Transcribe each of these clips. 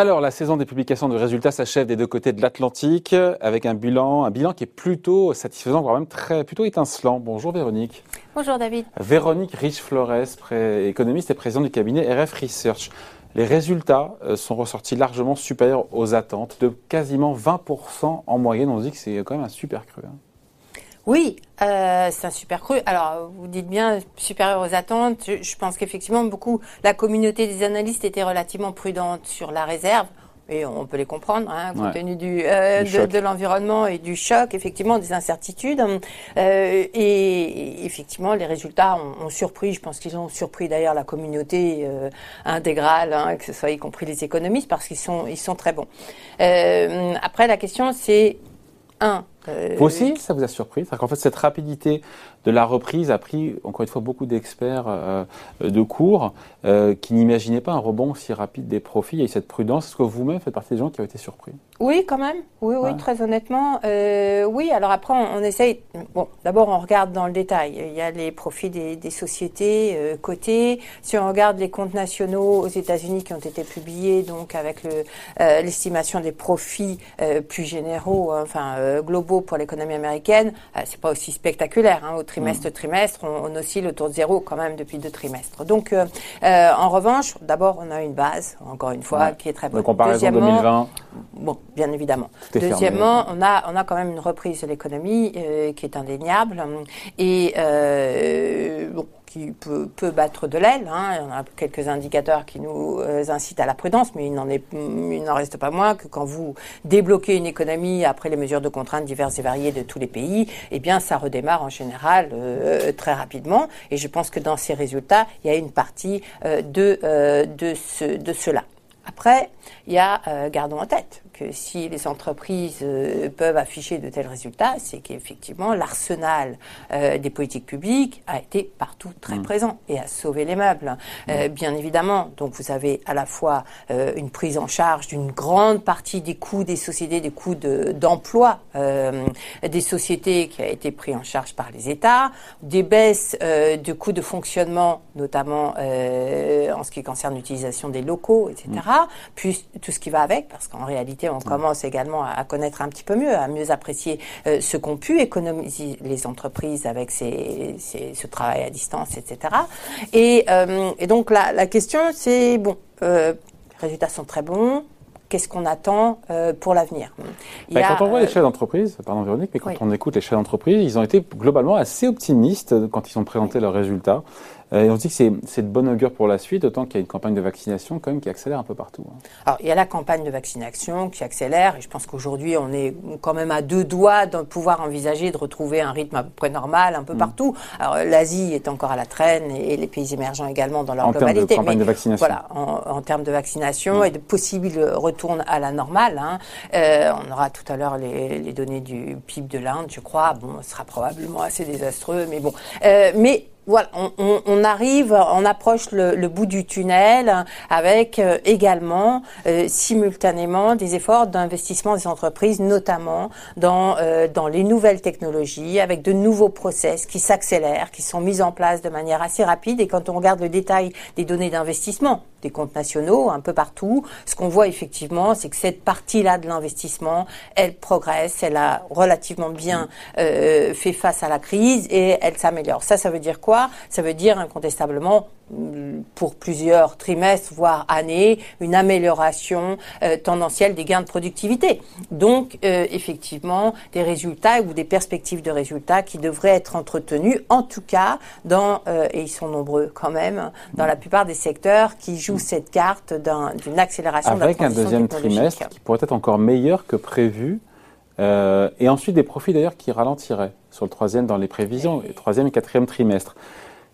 Alors, la saison des publications de résultats s'achève des deux côtés de l'Atlantique avec un bilan, un bilan qui est plutôt satisfaisant, voire même très, plutôt étincelant. Bonjour Véronique. Bonjour David. Véronique Rich-Flores, économiste et présidente du cabinet RF Research. Les résultats euh, sont ressortis largement supérieurs aux attentes, de quasiment 20% en moyenne. On dit que c'est quand même un super cru. Hein. Oui, euh, c'est un super cru. Alors, vous dites bien supérieur aux attentes. Je, pense qu'effectivement, beaucoup, la communauté des analystes était relativement prudente sur la réserve. Et on peut les comprendre, hein, compte tenu du, euh, de, l'environnement et du choc, effectivement, des incertitudes. Euh, et, effectivement, les résultats ont, surpris. Je pense qu'ils ont surpris d'ailleurs la communauté euh, intégrale, hein, que ce soit y compris les économistes, parce qu'ils sont, ils sont très bons. Euh, après, la question, c'est un, vous aussi, ça vous a surpris? Qu'en fait, cette rapidité de la reprise a pris, encore une fois, beaucoup d'experts euh, de cours euh, qui n'imaginaient pas un rebond aussi rapide des profits. Il y a eu cette prudence. Est-ce que vous-même faites partie des gens qui ont été surpris? Oui, quand même. Oui, oui, très honnêtement. oui, alors après, on, essaye. Bon, d'abord, on regarde dans le détail. Il y a les profits des, des sociétés cotées. Si on regarde les comptes nationaux aux États-Unis qui ont été publiés, donc avec l'estimation des profits plus généraux, enfin globaux, pour l'économie américaine, euh, c'est pas aussi spectaculaire. Hein. Trimestre mm. trimestre, on, oscille autour de zéro quand même depuis deux trimestres. Donc, euh, euh, en revanche, d'abord, on a une base, encore une fois, qui est très bonne. De comparaison 2020. Bon, bien évidemment. Deuxièmement, on a on a quand même une reprise de l'économie qui est indéniable et bon qui peut, peut battre de l'aile. Hein. On a quelques indicateurs qui nous euh, incitent à la prudence, mais il n'en est, il n'en reste pas moins que quand vous débloquez une économie après les mesures de contraintes diverses et variées de tous les pays, eh bien, ça redémarre en général euh, très rapidement. Et je pense que dans ces résultats, il y a une partie euh, de, de, ce, de cela. Après, il y a, gardons en tête, si les entreprises euh, peuvent afficher de tels résultats, c'est qu'effectivement l'arsenal euh, des politiques publiques a été partout très mm. présent et a sauvé les meubles. Euh, mm. bien évidemment, donc vous avez à la fois une prise en charge d'une grande partie des coûts des sociétés, des coûts d'emploi des sociétés qui a été pris en charge par les États, des baisses de coûts de fonctionnement, notamment en ce qui concerne l'utilisation des locaux, etc. Puis tout ce qui va avec, parce qu'en réalité on commence également à, connaître un petit peu mieux, à mieux apprécier euh, ce qu'ont pu économiser les entreprises avec ces, ce travail à distance, etc. Et, euh, et donc la, la question, c'est bon, euh, les résultats sont très bons, qu'est-ce qu'on attend pour l'avenir? Bah, quand on voit les chefs d'entreprise, pardon Véronique, mais quand on écoute les chefs d'entreprise, ils ont été globalement assez optimistes quand ils ont présenté leurs résultats. Euh, et on se dit que c'est de bonne augure pour la suite, autant qu'il y a une campagne de vaccination quand même qui accélère un peu partout. Hein. Alors, il y a la campagne de vaccination qui accélère, et je pense qu'aujourd'hui, on est quand même à deux doigts de pouvoir envisager de retrouver un rythme à peu près normal un peu mm. partout. Alors, l'Asie est encore à la traîne, et les pays émergents également dans leur en globalité. En termes de campagne de vaccination. Voilà, en, termes de vaccination mm. et de possibles retours à la normale. Hein. Euh, on aura tout à l'heure les, les, données du PIB de l'Inde, je crois. Bon, ce sera probablement assez désastreux, mais bon. Euh, mais voilà, on, arrive, on approche le, bout du tunnel avec euh, également euh, simultanément des efforts d'investissement des entreprises, notamment dans euh, dans les nouvelles technologies, avec de nouveaux process qui s'accélèrent, qui sont mis en place de manière assez rapide. Et quand on regarde le détail des données d'investissement, des comptes nationaux un peu partout. Ce qu'on voit effectivement, c'est que cette partie-là de l'investissement, elle progresse, elle a relativement bien euh, fait face à la crise et elle s'améliore. Ça, ça veut dire quoi? Ça veut dire incontestablement pour plusieurs trimestres, voire années, une amélioration euh, tendancielle des gains de productivité. Donc, euh, effectivement, des résultats ou des perspectives de résultats qui devraient être entretenus, en tout cas, dans, euh, et ils sont nombreux quand même, dans la plupart des secteurs qui jouent cette carte d'une accélération Avec de la un deuxième trimestre qui pourrait être encore meilleur que prévu. Et ensuite des profits d'ailleurs qui ralentiraient sur le troisième dans les prévisions, et troisième et quatrième trimestre.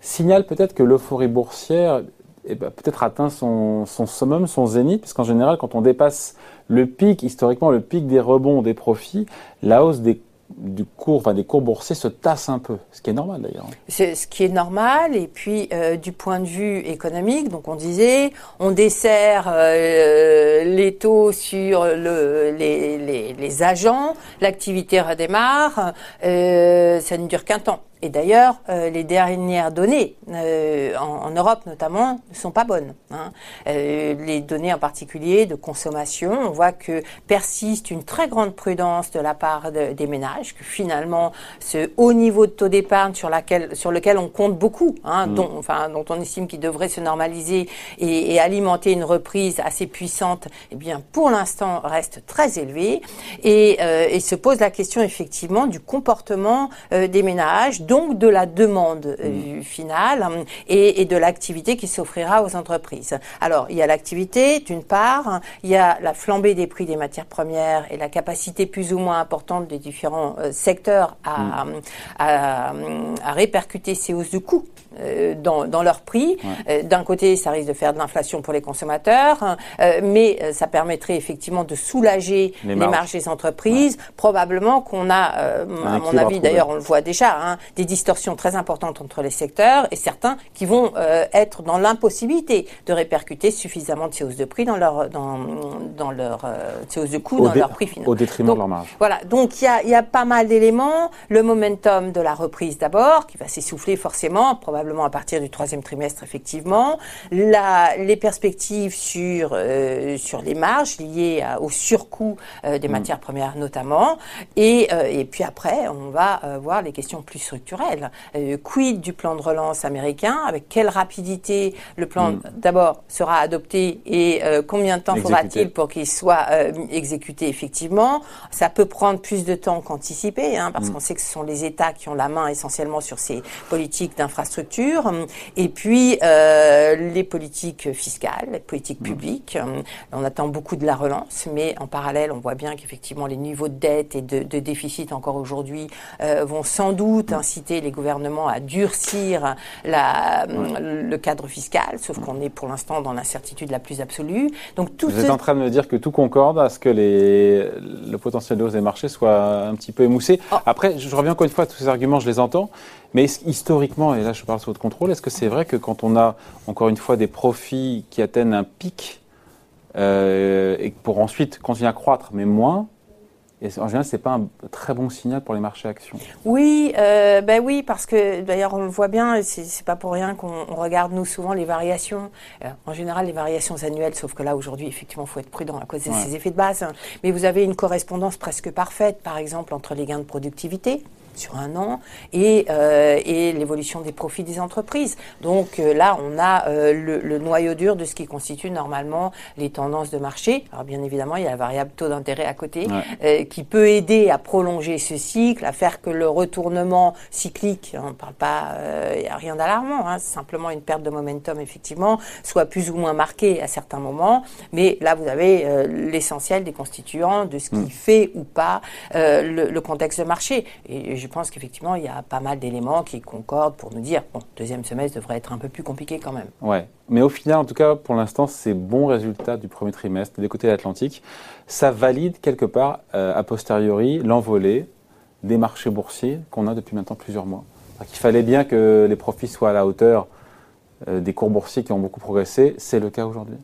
Signale peut-être que l'euphorie boursière eh ben, peut-être atteint son, son, summum, son zénith, parce qu'en général, quand on dépasse le pic, historiquement, le pic des rebonds, des profits, la hausse des du cours, enfin, des cours boursiers se tasse un peu, ce qui est normal d'ailleurs. C'est ce qui est normal, et puis euh, du point de vue économique, donc on disait, on dessert euh, les taux sur le, les, les, les agents, l'activité redémarre, euh, ça ne dure qu'un temps. Et d'ailleurs, les dernières données, en, Europe notamment, ne sont pas bonnes. Hein. les données en particulier de consommation, on voit que persiste une très grande prudence de la part des ménages, que finalement, ce haut niveau de taux d'épargne sur, sur lequel on compte beaucoup, hein, mm. dont, enfin, dont on estime qu'il devrait se normaliser et, alimenter une reprise assez puissante, eh bien, pour l'instant, reste très élevé. Et, et se pose la question effectivement du comportement euh, des ménages, donc de la demande euh, mmh. finale hein, et, de l'activité qui s'offrira aux entreprises. Alors, il y a l'activité, d'une part, il y a la flambée des prix des matières premières et la capacité plus ou moins importante des différents euh, secteurs à, mmh. à, à, répercuter ces hausses de coûts dans, dans leurs prix. D'un côté, ça risque de faire de l'inflation pour les consommateurs, hein, mais ça permettrait effectivement de soulager les, marges. des entreprises. Probablement qu'on a, à mon avis d'ailleurs, on le voit déjà, hein, des distorsions très importantes entre les secteurs et certains qui vont euh, être dans l'impossibilité de répercuter suffisamment de ces hausses de prix dans leur dans, dans leur euh, ces hausses de coûts dans leur prix final. Au détriment de leur marge. Voilà, donc il y a, y a pas mal d'éléments. Le momentum de la reprise d'abord, qui va s'essouffler forcément, probablement à partir du troisième trimestre effectivement. La, les perspectives sur euh, sur les marges liées au surcoût des mm. matières premières notamment, et, et puis après on va euh, voir les questions plus structurelles. Euh, quid du plan de relance américain? Avec quelle rapidité le plan mm. d'abord sera adopté et euh, combien de temps faudra-t-il pour qu'il soit exécuté? Effectivement Ça peut prendre plus de temps qu'anticipé, hein, parce mm. qu'on sait que ce sont les États qui ont la main essentiellement sur ces politiques d'infrastructure. Et puis les politiques fiscales, les politiques mm. publiques. On attend beaucoup de la relance, mais en parallèle, on voit bien qu'effectivement les niveaux de dette et de, de déficit encore aujourd'hui euh, vont sans doute inciter les gouvernements à durcir la, le cadre fiscal, sauf qu'on est pour l'instant dans l'incertitude la plus absolue. Donc tout Vous êtes en train de me dire que tout concorde à ce que les, le potentiel de hausse des marchés soit un petit peu émoussé. Oh. Après, je reviens encore une fois à tous ces arguments, je les entends. Mais historiquement, et là je parle sous votre contrôle, est-ce que c'est vrai que quand on a encore une fois des profits qui atteignent un pic euh, et pour ensuite continuer à croître, mais moins, et en général, c'est pas un très bon signal pour les marchés actions. Oui, euh, ben oui, parce que d'ailleurs on le voit bien, c'est pas pour rien qu'on regarde nous souvent les variations. Euh, en général, les variations annuelles, sauf que là aujourd'hui, effectivement, faut être prudent à cause de ces effets de base. Mais vous avez une correspondance presque parfaite, par exemple, entre les gains de productivité sur un an et, euh, et l'évolution des profits des entreprises. Donc euh, là, on a euh, le, le, noyau dur de ce qui constitue normalement les tendances de marché. Alors bien évidemment, il y a la variable taux d'intérêt à côté euh, qui peut aider à prolonger ce cycle, à faire que le retournement cyclique, on ne parle pas, il n'y a rien d'alarmant, hein, simplement une perte de momentum effectivement, soit plus ou moins marquée à certains moments. Mais là, vous avez l'essentiel des constituants de ce qui mm. fait ou pas le, le, contexte de marché. Et je pense qu'effectivement, il y a pas mal d'éléments qui concordent pour nous dire, bon, deuxième semestre devrait être un peu plus compliqué quand même. Ouais. Mais au final, en tout cas, pour l'instant, ces bons résultats du premier trimestre des côtés de l'Atlantique, ça valide quelque part, euh, a posteriori, l'envolée des marchés boursiers qu'on a depuis maintenant plusieurs mois. Il fallait bien que les profits soient à la hauteur euh, des cours boursiers qui ont beaucoup progressé. C'est le cas aujourd'hui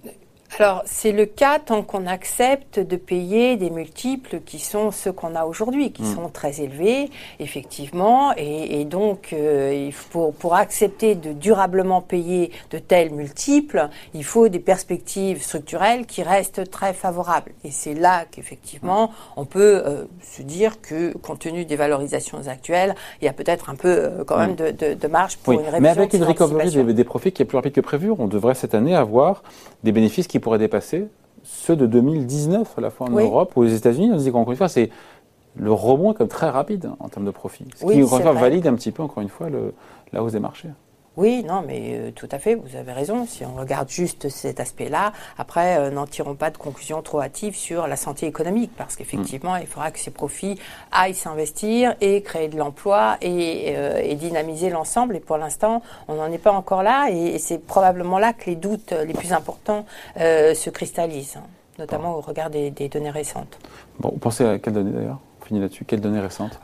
alors, c'est le cas tant qu'on accepte de payer des multiples qui sont ceux qu'on a aujourd'hui, qui hmm. sont très élevés, effectivement. Et, donc, euh, pour accepter de durablement payer de tels multiples, il faut des perspectives structurelles qui restent très favorables. Et c'est là qu'effectivement, on peut euh, se dire que, compte tenu des valorisations actuelles, il y a peut-être un peu euh, quand même de, de, de, marge pour une révision. Mais avec une recovery des, des profits qui est plus rapide que prévu, on devrait cette année avoir des bénéfices qui pourraient dépasser ceux de 2019 à la fois en Europe ou aux États-Unis. On dit qu'encore une fois, c'est le rebond est comme très rapide en termes de profit. Ce qui, encore une fois, valide un petit peu, encore une fois, le, la hausse des marchés. Oui, non, mais euh, tout à fait, vous avez raison. Si on regarde juste cet aspect-là, après, euh, n'en tirons pas de conclusions trop hâtives sur la santé économique, parce qu'effectivement, il faudra que ces profits aillent s'investir et créer de l'emploi et, euh, dynamiser l'ensemble. Et pour l'instant, on n'en est pas encore là, et, c'est probablement là que les doutes les plus importants se cristallisent, hein, notamment au regard des, données récentes. Bon, vous pensez à quelles données d'ailleurs? On finit là-dessus. Quelles données récentes?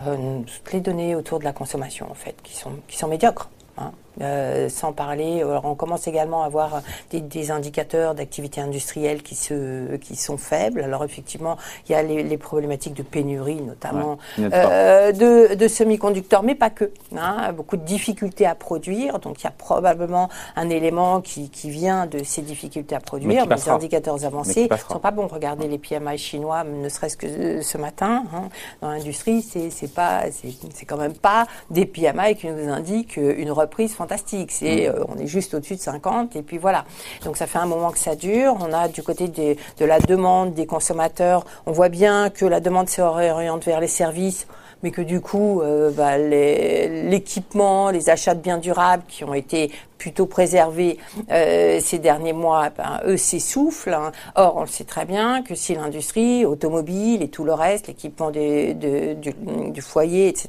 Les données autour de la consommation, en fait, qui sont, qui sont médiocres. Hein. Euh, sans parler, alors on commence également à avoir des, indicateurs d'activité industrielle qui, se, qui sont faibles. Alors effectivement, il y a les, problématiques de pénurie, notamment euh, de, de semi-conducteurs, mais pas que. Hein, beaucoup de difficultés à produire, donc il y a probablement un élément qui, qui vient de ces difficultés à produire. Les indicateurs avancés ne sont pas bons. Regardez les PMI chinois, ne serait-ce que ce matin, hein, dans l'industrie, c'est pas, c'est quand même pas des PMI qui nous indiquent une reprise fantastique. C'est, mm. euh, on est juste au-dessus de 50 et puis voilà. Donc ça fait un moment que ça dure. On a du côté des, de la demande des consommateurs, on voit bien que la demande se réoriente vers les services mais que du coup, euh, bah, l'équipement, les, achats de biens durables qui ont été plutôt préservés euh, ces derniers mois, ben, eux s'essoufflent. Hein. Or, on le sait très bien que si l'industrie automobile et tout le reste, l'équipement du, du, foyer, etc.,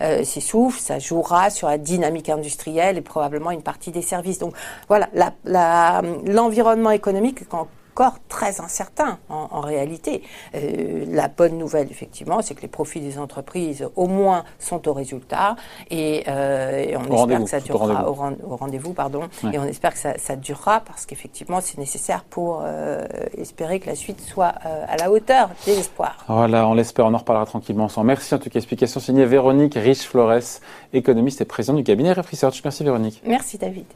euh, s'essouffle, ça jouera sur la dynamique industrielle et probablement une partie des services. Donc voilà, l'environnement économique, quand encore très incertain en, réalité. Euh, la bonne nouvelle, effectivement, c'est que les profits des entreprises, au moins, sont au résultat et, euh, on espère que ça durera au rendez-vous, pardon, et on espère que ça, durera parce qu'effectivement, c'est nécessaire pour euh, espérer que la suite soit à la hauteur des espoirs. Voilà, on l'espère, on en reparlera tranquillement ensemble. Merci en tout cas. Explication signée Véronique Riche-Flores, économiste et présidente du cabinet Research. Merci Véronique. Merci David.